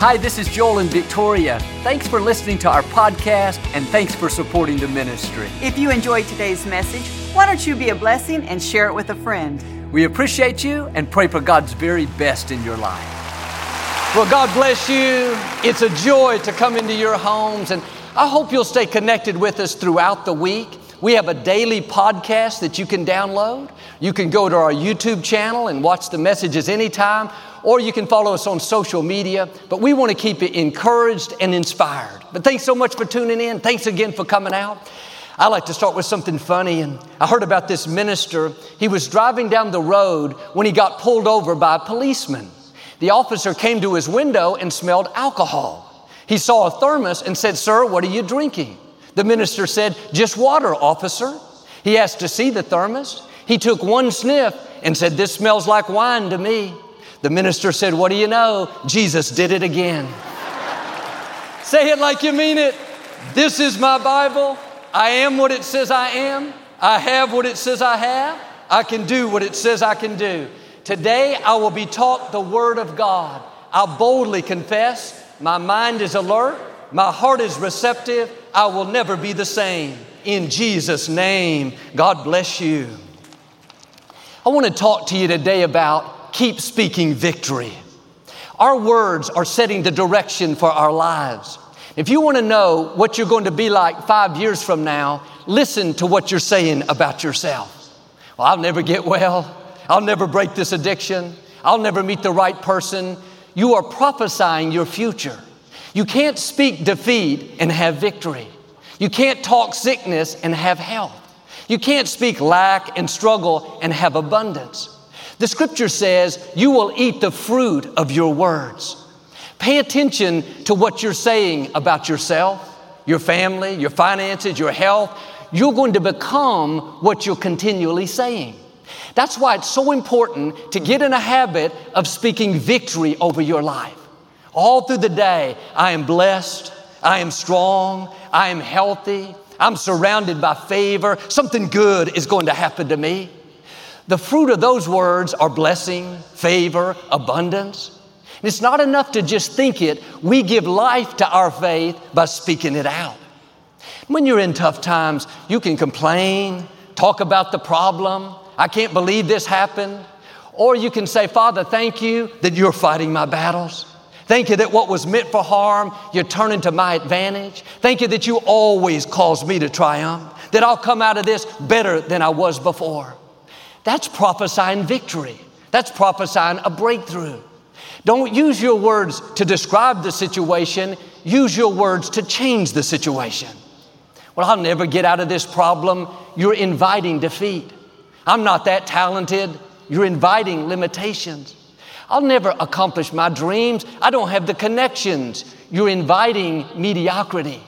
Hi, this is Joel and Victoria. Thanks for listening to our podcast and thanks for supporting the ministry. If you enjoyed today's message, why don't you be a blessing and share it with a friend? We appreciate you and pray for God's very best in your life. Well, God bless you. It's a joy to come into your homes, and I hope you'll stay connected with us throughout the week. We have a daily podcast that you can download. You can go to our YouTube channel and watch the messages anytime, or you can follow us on social media. But we want to keep you encouraged and inspired. But thanks so much for tuning in. Thanks again for coming out. I like to start with something funny. And I heard about this minister. He was driving down the road when he got pulled over by a policeman. The officer came to his window and smelled alcohol. He saw a thermos and said, Sir, what are you drinking? The minister said, Just water, officer. He asked to see the thermos. He took one sniff and said, This smells like wine to me. The minister said, What do you know? Jesus did it again. Say it like you mean it. This is my Bible. I am what it says I am. I have what it says I have. I can do what it says I can do. Today I will be taught the Word of God. I boldly confess. My mind is alert. My heart is receptive. I will never be the same. In Jesus' name, God bless you. I want to talk to you today about keep speaking victory. Our words are setting the direction for our lives. If you want to know what you're going to be like five years from now, listen to what you're saying about yourself. Well, I'll never get well. I'll never break this addiction. I'll never meet the right person. You are prophesying your future. You can't speak defeat and have victory. You can't talk sickness and have health. You can't speak lack and struggle and have abundance. The scripture says you will eat the fruit of your words. Pay attention to what you're saying about yourself, your family, your finances, your health. You're going to become what you're continually saying. That's why it's so important to get in a habit of speaking victory over your life. All through the day, I am blessed, I am strong, I am healthy, I'm surrounded by favor, something good is going to happen to me. The fruit of those words are blessing, favor, abundance. And it's not enough to just think it, we give life to our faith by speaking it out. When you're in tough times, you can complain, talk about the problem. I can't believe this happened. Or you can say, Father, thank you that you're fighting my battles. Thank you that what was meant for harm, you're turning to my advantage. Thank you that you always cause me to triumph, that I'll come out of this better than I was before. That's prophesying victory. That's prophesying a breakthrough. Don't use your words to describe the situation, use your words to change the situation. Well, I'll never get out of this problem. You're inviting defeat. I'm not that talented. You're inviting limitations. I'll never accomplish my dreams. I don't have the connections. You're inviting mediocrity.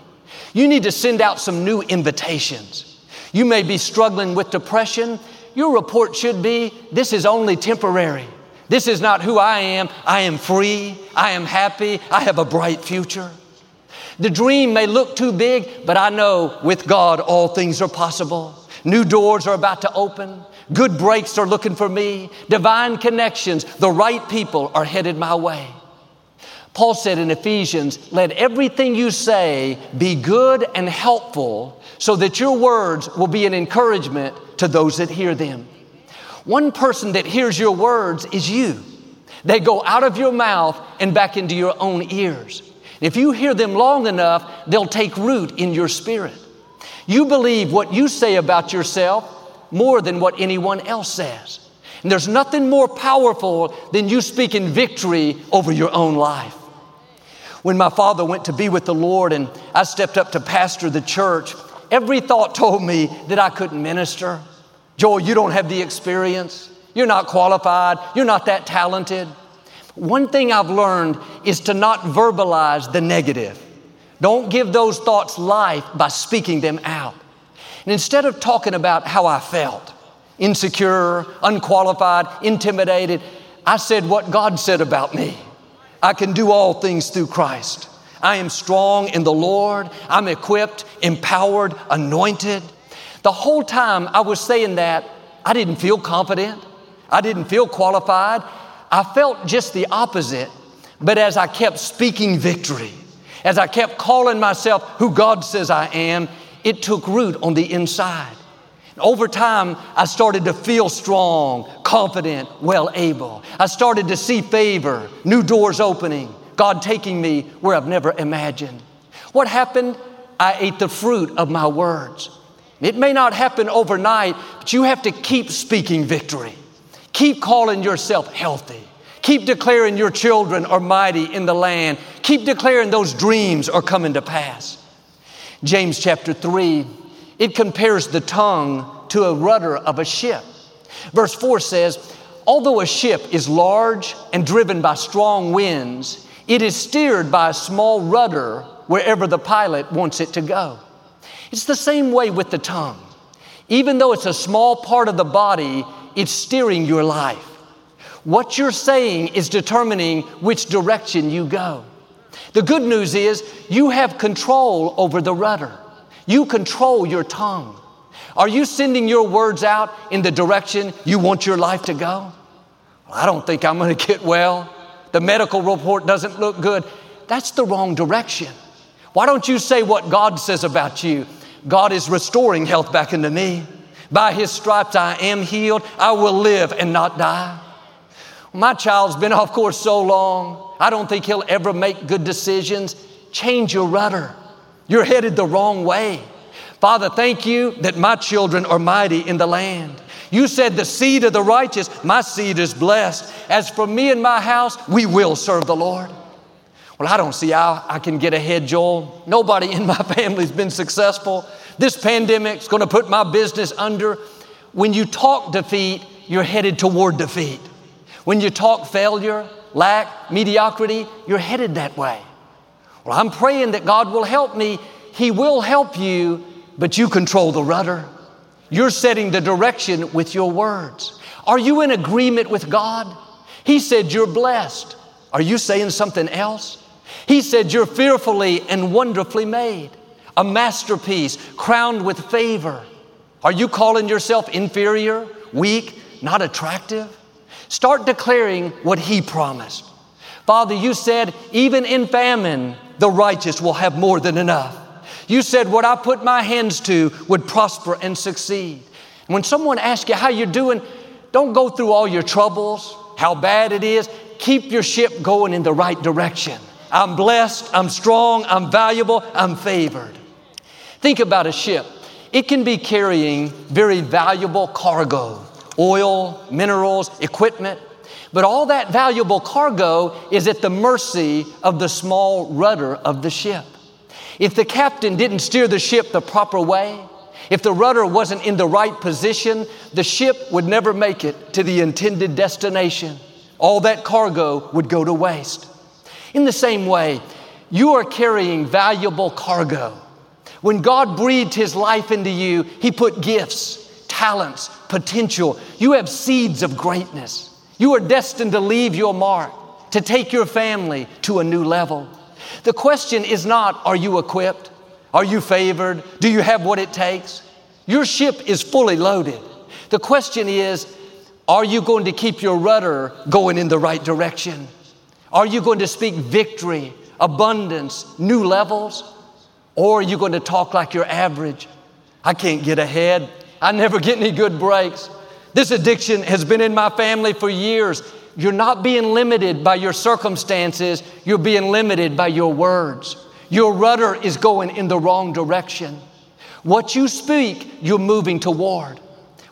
You need to send out some new invitations. You may be struggling with depression. Your report should be this is only temporary. This is not who I am. I am free. I am happy. I have a bright future. The dream may look too big, but I know with God all things are possible. New doors are about to open. Good breaks are looking for me. Divine connections, the right people are headed my way. Paul said in Ephesians, let everything you say be good and helpful so that your words will be an encouragement to those that hear them. One person that hears your words is you. They go out of your mouth and back into your own ears. If you hear them long enough, they'll take root in your spirit. You believe what you say about yourself more than what anyone else says. And there's nothing more powerful than you speaking victory over your own life. When my father went to be with the Lord and I stepped up to pastor the church, every thought told me that I couldn't minister. Joel, you don't have the experience. You're not qualified. You're not that talented. One thing I've learned is to not verbalize the negative. Don't give those thoughts life by speaking them out. And instead of talking about how I felt, insecure, unqualified, intimidated, I said what God said about me. I can do all things through Christ. I am strong in the Lord. I'm equipped, empowered, anointed. The whole time I was saying that, I didn't feel confident. I didn't feel qualified. I felt just the opposite. But as I kept speaking victory, as I kept calling myself who God says I am, it took root on the inside. Over time, I started to feel strong, confident, well able. I started to see favor, new doors opening, God taking me where I've never imagined. What happened? I ate the fruit of my words. It may not happen overnight, but you have to keep speaking victory. Keep calling yourself healthy. Keep declaring your children are mighty in the land. Keep declaring those dreams are coming to pass. James chapter 3, it compares the tongue to a rudder of a ship. Verse 4 says, Although a ship is large and driven by strong winds, it is steered by a small rudder wherever the pilot wants it to go. It's the same way with the tongue. Even though it's a small part of the body, it's steering your life. What you're saying is determining which direction you go. The good news is you have control over the rudder. You control your tongue. Are you sending your words out in the direction you want your life to go? Well, I don't think I'm going to get well. The medical report doesn't look good. That's the wrong direction. Why don't you say what God says about you? God is restoring health back into me. By his stripes I am healed. I will live and not die. My child's been off course so long, I don't think he'll ever make good decisions. Change your rudder. You're headed the wrong way. Father, thank you that my children are mighty in the land. You said the seed of the righteous, my seed is blessed. As for me and my house, we will serve the Lord. Well, I don't see how I can get ahead, Joel. Nobody in my family's been successful. This pandemic's going to put my business under. When you talk defeat, you're headed toward defeat. When you talk failure, lack, mediocrity, you're headed that way. Well, I'm praying that God will help me. He will help you, but you control the rudder. You're setting the direction with your words. Are you in agreement with God? He said you're blessed. Are you saying something else? He said you're fearfully and wonderfully made, a masterpiece crowned with favor. Are you calling yourself inferior, weak, not attractive? Start declaring what He promised. Father, you said, even in famine, the righteous will have more than enough. You said, what I put my hands to would prosper and succeed. When someone asks you how you're doing, don't go through all your troubles, how bad it is. Keep your ship going in the right direction. I'm blessed, I'm strong, I'm valuable, I'm favored. Think about a ship. It can be carrying very valuable cargo oil, minerals, equipment. But all that valuable cargo is at the mercy of the small rudder of the ship. If the captain didn't steer the ship the proper way, if the rudder wasn't in the right position, the ship would never make it to the intended destination. All that cargo would go to waste. In the same way, you are carrying valuable cargo. When God breathed His life into you, He put gifts, talents, potential. You have seeds of greatness. You are destined to leave your mark, to take your family to a new level. The question is not, are you equipped? Are you favored? Do you have what it takes? Your ship is fully loaded. The question is, are you going to keep your rudder going in the right direction? Are you going to speak victory, abundance, new levels? Or are you going to talk like you're average? I can't get ahead. I never get any good breaks. This addiction has been in my family for years. you're not being limited by your circumstances, you're being limited by your words. Your rudder is going in the wrong direction. What you speak, you're moving toward.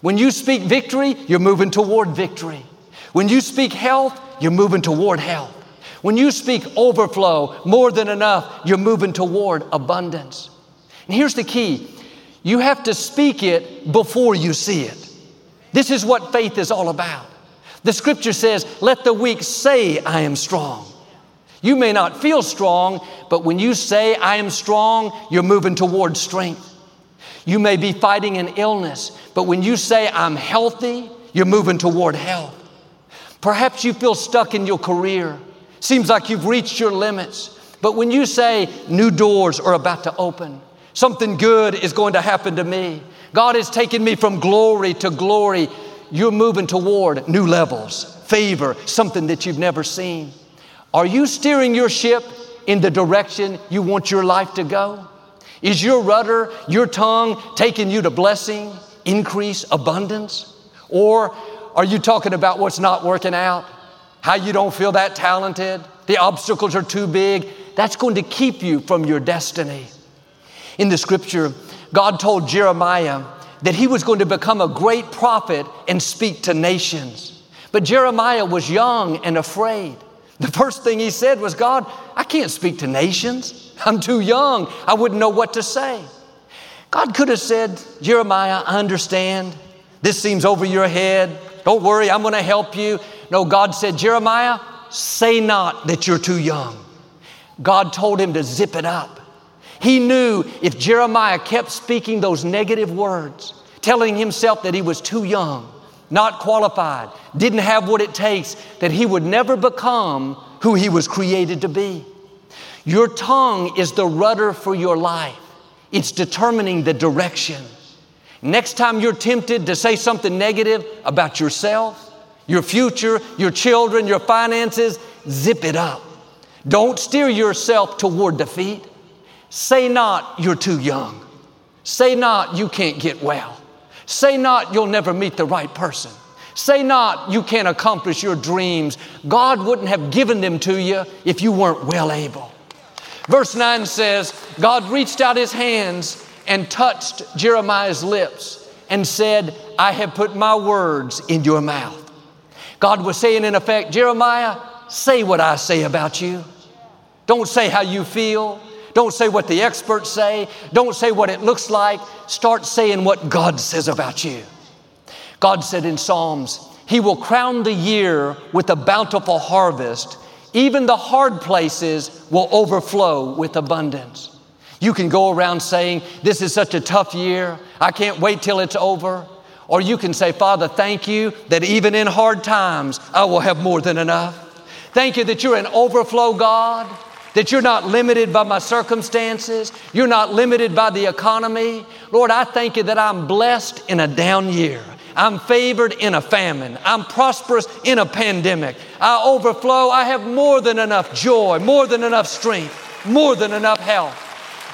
When you speak victory, you're moving toward victory. When you speak health, you're moving toward health. When you speak overflow, more than enough, you're moving toward abundance. And here's the key you have to speak it before you see it. This is what faith is all about. The scripture says, Let the weak say, I am strong. You may not feel strong, but when you say, I am strong, you're moving toward strength. You may be fighting an illness, but when you say, I'm healthy, you're moving toward health. Perhaps you feel stuck in your career. Seems like you've reached your limits. But when you say, new doors are about to open, something good is going to happen to me, God has taken me from glory to glory, you're moving toward new levels, favor, something that you've never seen. Are you steering your ship in the direction you want your life to go? Is your rudder, your tongue taking you to blessing, increase, abundance? Or are you talking about what's not working out? How you don't feel that talented? The obstacles are too big? That's going to keep you from your destiny. In the scripture, God told Jeremiah that he was going to become a great prophet and speak to nations. But Jeremiah was young and afraid. The first thing he said was, God, I can't speak to nations. I'm too young. I wouldn't know what to say. God could have said, Jeremiah, I understand. This seems over your head. Don't worry, I'm going to help you. No, God said, Jeremiah, say not that you're too young. God told him to zip it up. He knew if Jeremiah kept speaking those negative words, telling himself that he was too young, not qualified, didn't have what it takes, that he would never become who he was created to be. Your tongue is the rudder for your life, it's determining the direction. Next time you're tempted to say something negative about yourself, your future, your children, your finances, zip it up. Don't steer yourself toward defeat. Say not, you're too young. Say not, you can't get well. Say not, you'll never meet the right person. Say not, you can't accomplish your dreams. God wouldn't have given them to you if you weren't well able. Verse 9 says, God reached out his hands and touched Jeremiah's lips and said, I have put my words in your mouth. God was saying, in effect, Jeremiah, say what I say about you. Don't say how you feel. Don't say what the experts say. Don't say what it looks like. Start saying what God says about you. God said in Psalms, He will crown the year with a bountiful harvest. Even the hard places will overflow with abundance. You can go around saying, This is such a tough year. I can't wait till it's over. Or you can say, Father, thank you that even in hard times, I will have more than enough. Thank you that you're an overflow God that you're not limited by my circumstances. You're not limited by the economy. Lord, I thank you that I'm blessed in a down year. I'm favored in a famine. I'm prosperous in a pandemic. I overflow. I have more than enough joy, more than enough strength, more than enough health.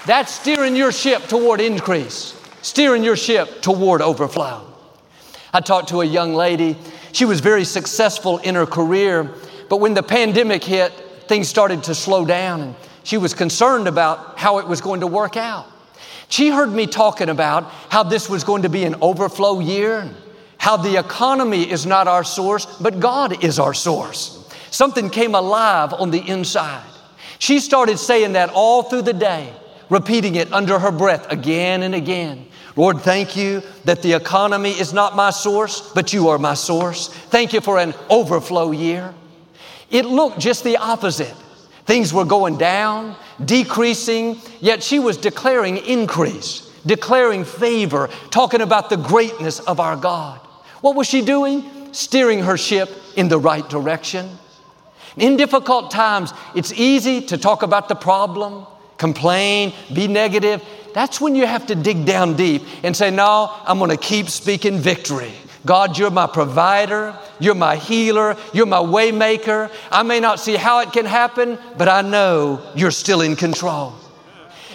That's steering your ship toward increase, steering your ship toward overflow. I talked to a young lady. She was very successful in her career, but when the pandemic hit, things started to slow down and she was concerned about how it was going to work out. She heard me talking about how this was going to be an overflow year, how the economy is not our source, but God is our source. Something came alive on the inside. She started saying that all through the day, repeating it under her breath again and again. Lord, thank you that the economy is not my source, but you are my source. Thank you for an overflow year. It looked just the opposite. Things were going down, decreasing, yet she was declaring increase, declaring favor, talking about the greatness of our God. What was she doing? Steering her ship in the right direction. In difficult times, it's easy to talk about the problem, complain, be negative. That's when you have to dig down deep and say, No, I'm going to keep speaking victory. God, you're my provider. You're my healer. You're my waymaker. I may not see how it can happen, but I know you're still in control.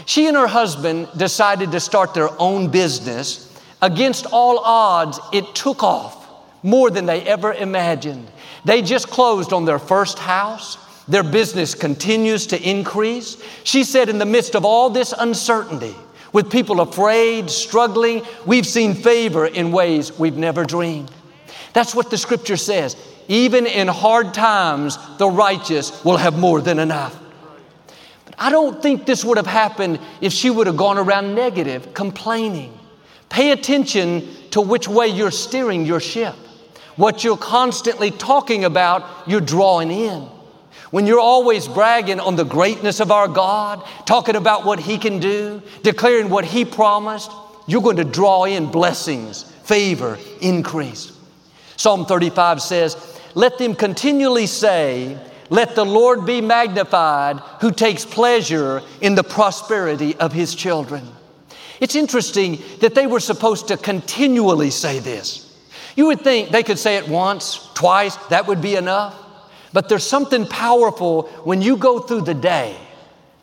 She and her husband decided to start their own business. Against all odds, it took off more than they ever imagined. They just closed on their first house. Their business continues to increase. She said, in the midst of all this uncertainty, with people afraid, struggling, we've seen favor in ways we've never dreamed. That's what the scripture says. Even in hard times, the righteous will have more than enough. But I don't think this would have happened if she would have gone around negative, complaining. Pay attention to which way you're steering your ship. What you're constantly talking about, you're drawing in. When you're always bragging on the greatness of our God, talking about what He can do, declaring what He promised, you're going to draw in blessings, favor, increase. Psalm 35 says, Let them continually say, Let the Lord be magnified, who takes pleasure in the prosperity of His children. It's interesting that they were supposed to continually say this. You would think they could say it once, twice, that would be enough. But there's something powerful when you go through the day,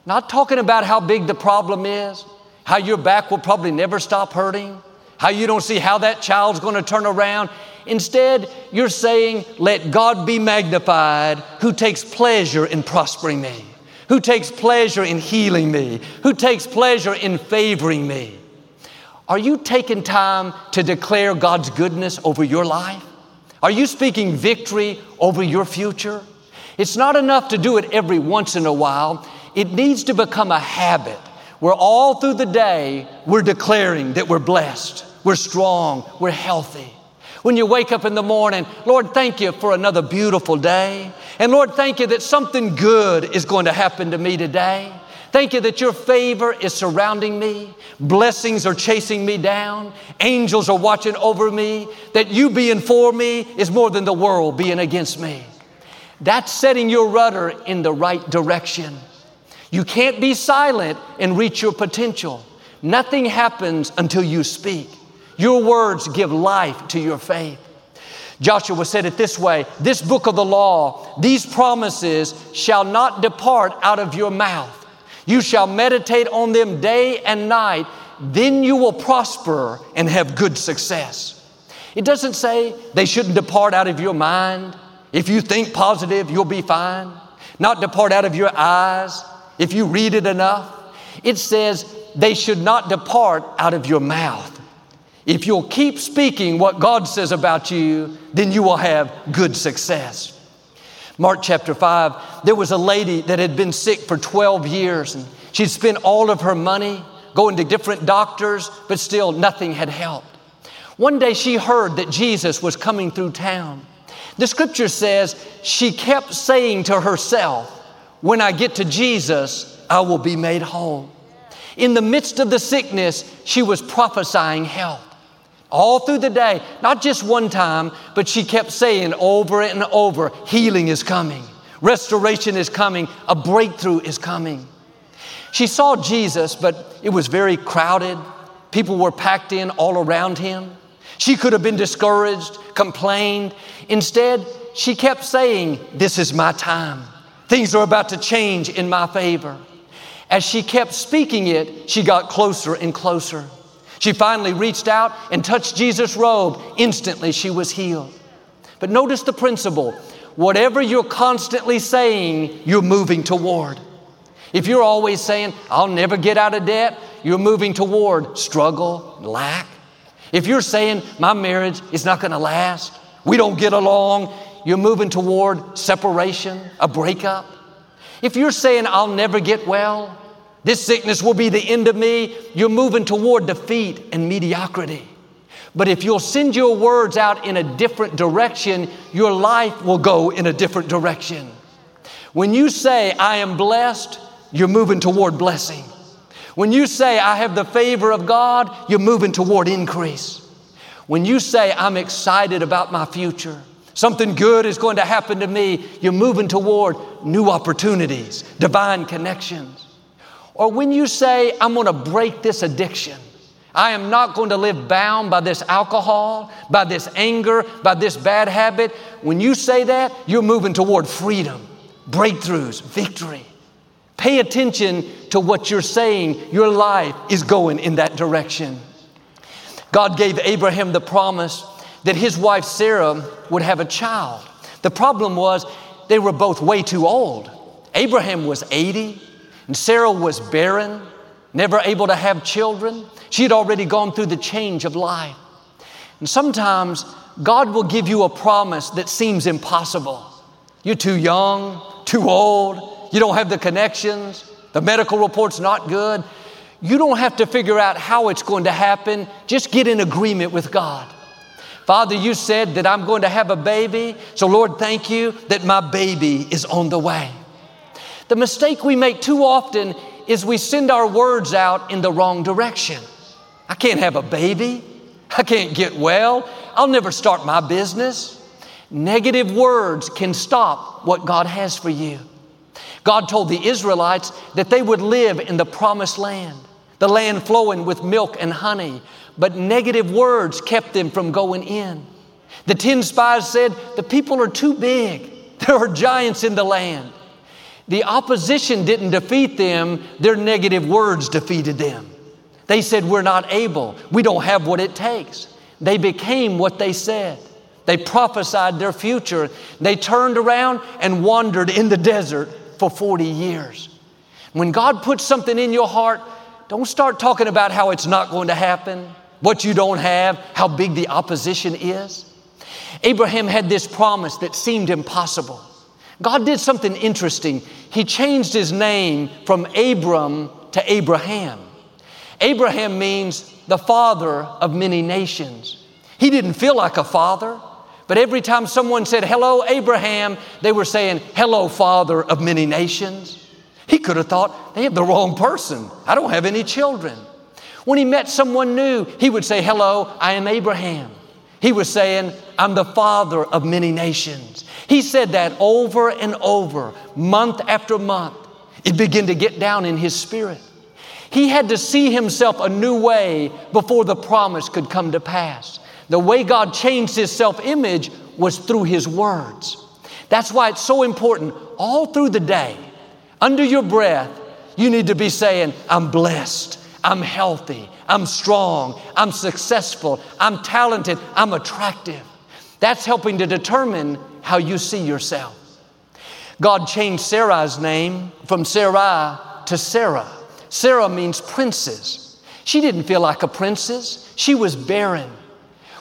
not talking about how big the problem is, how your back will probably never stop hurting, how you don't see how that child's going to turn around. Instead, you're saying, Let God be magnified who takes pleasure in prospering me, who takes pleasure in healing me, who takes pleasure in favoring me. Are you taking time to declare God's goodness over your life? Are you speaking victory over your future? It's not enough to do it every once in a while. It needs to become a habit where all through the day we're declaring that we're blessed, we're strong, we're healthy. When you wake up in the morning, Lord, thank you for another beautiful day. And Lord, thank you that something good is going to happen to me today. Thank you that your favor is surrounding me. Blessings are chasing me down. Angels are watching over me. That you being for me is more than the world being against me. That's setting your rudder in the right direction. You can't be silent and reach your potential. Nothing happens until you speak. Your words give life to your faith. Joshua said it this way This book of the law, these promises shall not depart out of your mouth you shall meditate on them day and night, then you will prosper and have good success. It doesn't say they shouldn't depart out of your mind. If you think positive, you'll be fine. Not depart out of your eyes if you read it enough. It says they should not depart out of your mouth. If you'll keep speaking what God says about you, then you will have good success. Mark chapter 5, there was a lady that had been sick for 12 years and she'd spent all of her money going to different doctors, but still nothing had helped. One day she heard that Jesus was coming through town. The scripture says she kept saying to herself, When I get to Jesus, I will be made whole. In the midst of the sickness, she was prophesying health all through the day, not just one time, but she kept saying over and over healing is coming, restoration is coming, a breakthrough is coming. She saw Jesus, but it was very crowded. People were packed in all around him. She could have been discouraged, complained. Instead, she kept saying, This is my time. Things are about to change in my favor. As she kept speaking it, she got closer and closer. She finally reached out and touched Jesus' robe. Instantly, she was healed. But notice the principle whatever you're constantly saying, you're moving toward. If you're always saying, I'll never get out of debt, you're moving toward struggle, lack. If you're saying, my marriage is not going to last, we don't get along, you're moving toward separation, a breakup. If you're saying, I'll never get well, this sickness will be the end of me. You're moving toward defeat and mediocrity. But if you'll send your words out in a different direction, your life will go in a different direction. When you say, I am blessed, you're moving toward blessing. When you say, I have the favor of God, you're moving toward increase. When you say, I'm excited about my future, something good is going to happen to me, you're moving toward new opportunities, divine connections. Or when you say, I'm going to break this addiction. I am not going to live bound by this alcohol, by this anger, by this bad habit. When you say that, you're moving toward freedom, breakthroughs, victory. Pay attention to what you're saying. Your life is going in that direction. God gave Abraham the promise that his wife Sarah would have a child. The problem was they were both way too old. Abraham was 80, and Sarah was barren, never able to have children. She had already gone through the change of life. And sometimes God will give you a promise that seems impossible. You're too young, too old, you don't have the connections, the medical report's not good. You don't have to figure out how it's going to happen, just get in agreement with God. Father, you said that I'm going to have a baby, so Lord, thank you that my baby is on the way. The mistake we make too often is we send our words out in the wrong direction. I can't have a baby. I can't get well. I'll never start my business. Negative words can stop what God has for you. God told the Israelites that they would live in the promised land, the land flowing with milk and honey, but negative words kept them from going in. The 10 spies said, The people are too big. There are giants in the land. The opposition didn't defeat them, their negative words defeated them. They said, We're not able. We don't have what it takes. They became what they said. They prophesied their future. They turned around and wandered in the desert for 40 years. When God puts something in your heart, don't start talking about how it's not going to happen, what you don't have, how big the opposition is. Abraham had this promise that seemed impossible. God did something interesting. He changed his name from Abram to Abraham. Abraham means the father of many nations. He didn't feel like a father, but every time someone said, Hello, Abraham, they were saying, Hello, father of many nations. He could have thought, They have the wrong person. I don't have any children. When he met someone new, he would say, Hello, I am Abraham. He was saying, I'm the father of many nations. He said that over and over, month after month. It began to get down in his spirit. He had to see himself a new way before the promise could come to pass. The way God changed his self image was through his words. That's why it's so important all through the day, under your breath, you need to be saying, I'm blessed, I'm healthy, I'm strong, I'm successful, I'm talented, I'm attractive. That's helping to determine how you see yourself. God changed Sarai's name from Sarai to Sarah. Sarah means princess. She didn't feel like a princess, she was barren.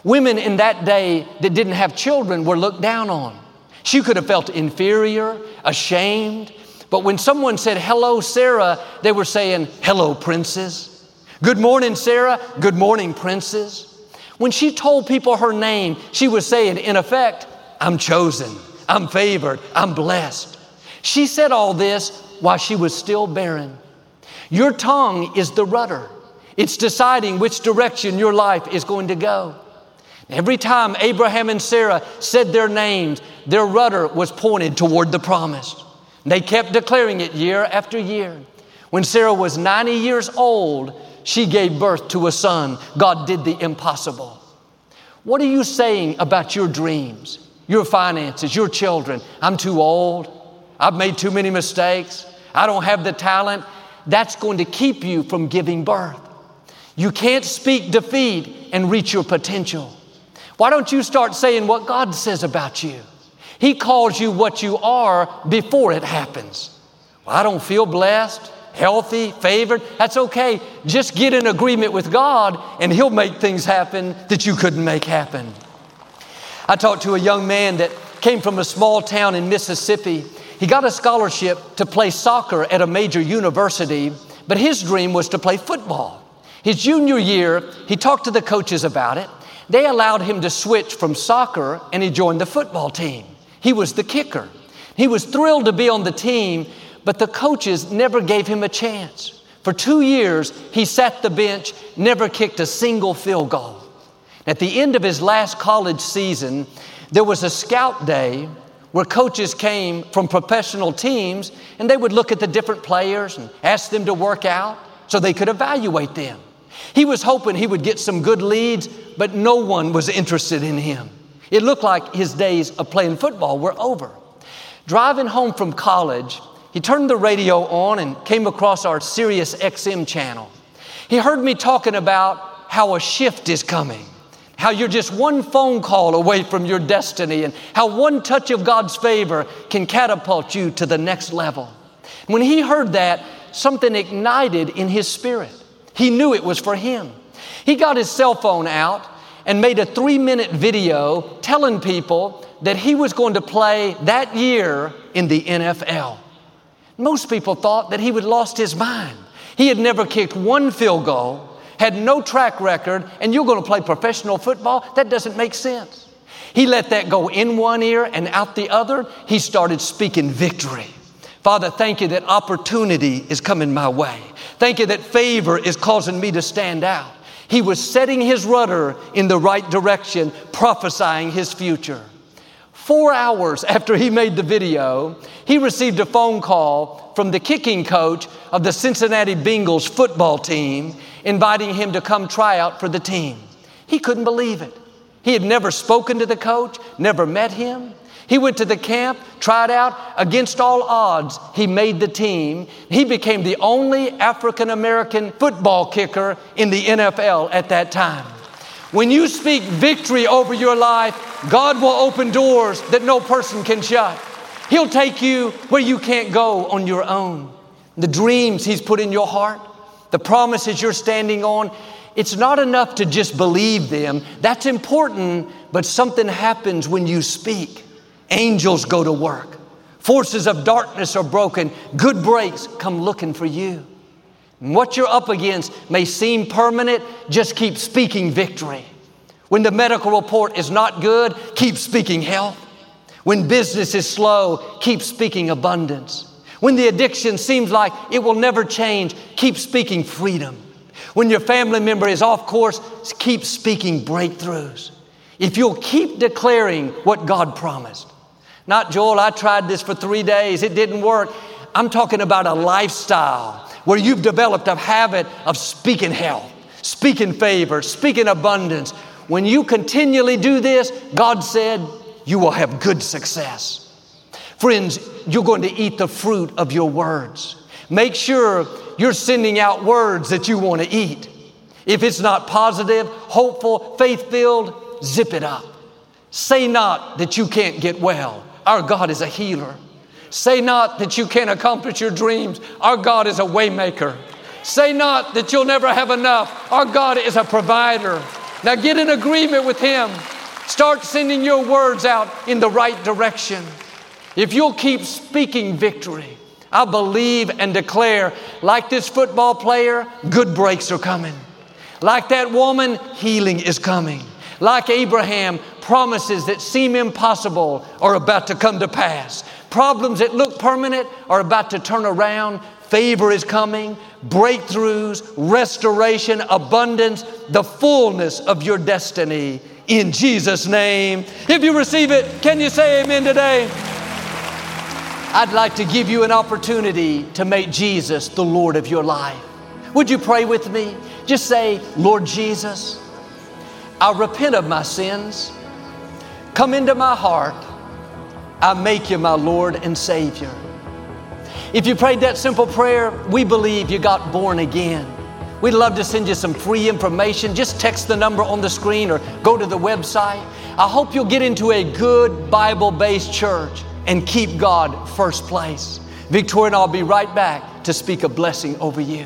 Women in that day that didn't have children were looked down on. She could have felt inferior, ashamed. But when someone said, Hello, Sarah, they were saying, Hello, princess. Good morning, Sarah. Good morning, princess. When she told people her name, she was saying, in effect, I'm chosen, I'm favored, I'm blessed. She said all this while she was still barren. Your tongue is the rudder, it's deciding which direction your life is going to go. Every time Abraham and Sarah said their names, their rudder was pointed toward the promise. They kept declaring it year after year. When Sarah was 90 years old, she gave birth to a son. God did the impossible. What are you saying about your dreams, your finances, your children? I'm too old. I've made too many mistakes. I don't have the talent that's going to keep you from giving birth. You can't speak defeat and reach your potential. Why don't you start saying what God says about you? He calls you what you are before it happens. Well, I don't feel blessed, healthy, favored. That's okay. Just get in agreement with God and He'll make things happen that you couldn't make happen. I talked to a young man that came from a small town in Mississippi he got a scholarship to play soccer at a major university, but his dream was to play football. His junior year, he talked to the coaches about it. They allowed him to switch from soccer and he joined the football team. He was the kicker. He was thrilled to be on the team, but the coaches never gave him a chance. For two years, he sat the bench, never kicked a single field goal. At the end of his last college season, there was a scout day where coaches came from professional teams and they would look at the different players and ask them to work out so they could evaluate them. He was hoping he would get some good leads, but no one was interested in him. It looked like his days of playing football were over. Driving home from college, he turned the radio on and came across our Sirius XM channel. He heard me talking about how a shift is coming. how you're just one phone call away from your destiny, and how one touch of God's favor can catapult you to the next level. When he heard that, something ignited in his spirit. He knew it was for him. He got his cell phone out and made a three minute video telling people that he was going to play that year in the NFL. Most people thought that he had lost his mind. He had never kicked one field goal, had no track record, and you're going to play professional football? That doesn't make sense. He let that go in one ear and out the other. He started speaking victory. Father, thank you that opportunity is coming my way. Thank you that favor is causing me to stand out. He was setting his rudder in the right direction, prophesying his future. Four hours after he made the video, he received a phone call from the kicking coach of the Cincinnati Bengals football team, inviting him to come try out for the team. He couldn't believe it. He had never spoken to the coach, never met him. He went to the camp, tried out. Against all odds, he made the team. He became the only African American football kicker in the NFL at that time. When you speak victory over your life, God will open doors that no person can shut. He'll take you where you can't go on your own. The dreams He's put in your heart, the promises you're standing on, it's not enough to just believe them. That's important, but something happens when you speak. Angels go to work. Forces of darkness are broken. Good breaks come looking for you. What you're up against may seem permanent, just keep speaking victory. When the medical report is not good, keep speaking health. When business is slow, keep speaking abundance. When the addiction seems like it will never change, keep speaking freedom. When your family member is off course, keep speaking breakthroughs. If you'll keep declaring what God promised, not, Joel, I tried this for three days, it didn't work. I'm talking about a lifestyle where you've developed a habit of speaking health, speaking favor, speaking abundance. When you continually do this, God said, you will have good success. Friends, you're going to eat the fruit of your words. Make sure you're sending out words that you want to eat. If it's not positive, hopeful, faith filled, zip it up. Say not that you can't get well. Our God is a healer. Say not that you can't accomplish your dreams. Our God is a waymaker. Say not that you'll never have enough. Our God is a provider. Now get in agreement with Him. Start sending your words out in the right direction. If you'll keep speaking victory, I believe and declare, like this football player, good breaks are coming. Like that woman, healing is coming. Like Abraham, promises that seem impossible are about to come to pass. Problems that look permanent are about to turn around. Favor is coming, breakthroughs, restoration, abundance, the fullness of your destiny in Jesus' name. If you receive it, can you say amen today? I'd like to give you an opportunity to make Jesus the Lord of your life. Would you pray with me? Just say, Lord Jesus, I repent of my sins. Come into my heart. I make you my Lord and Savior. If you prayed that simple prayer, we believe you got born again. We'd love to send you some free information. Just text the number on the screen or go to the website. I hope you'll get into a good Bible based church and keep God first place. Victoria and I'll be right back to speak a blessing over you.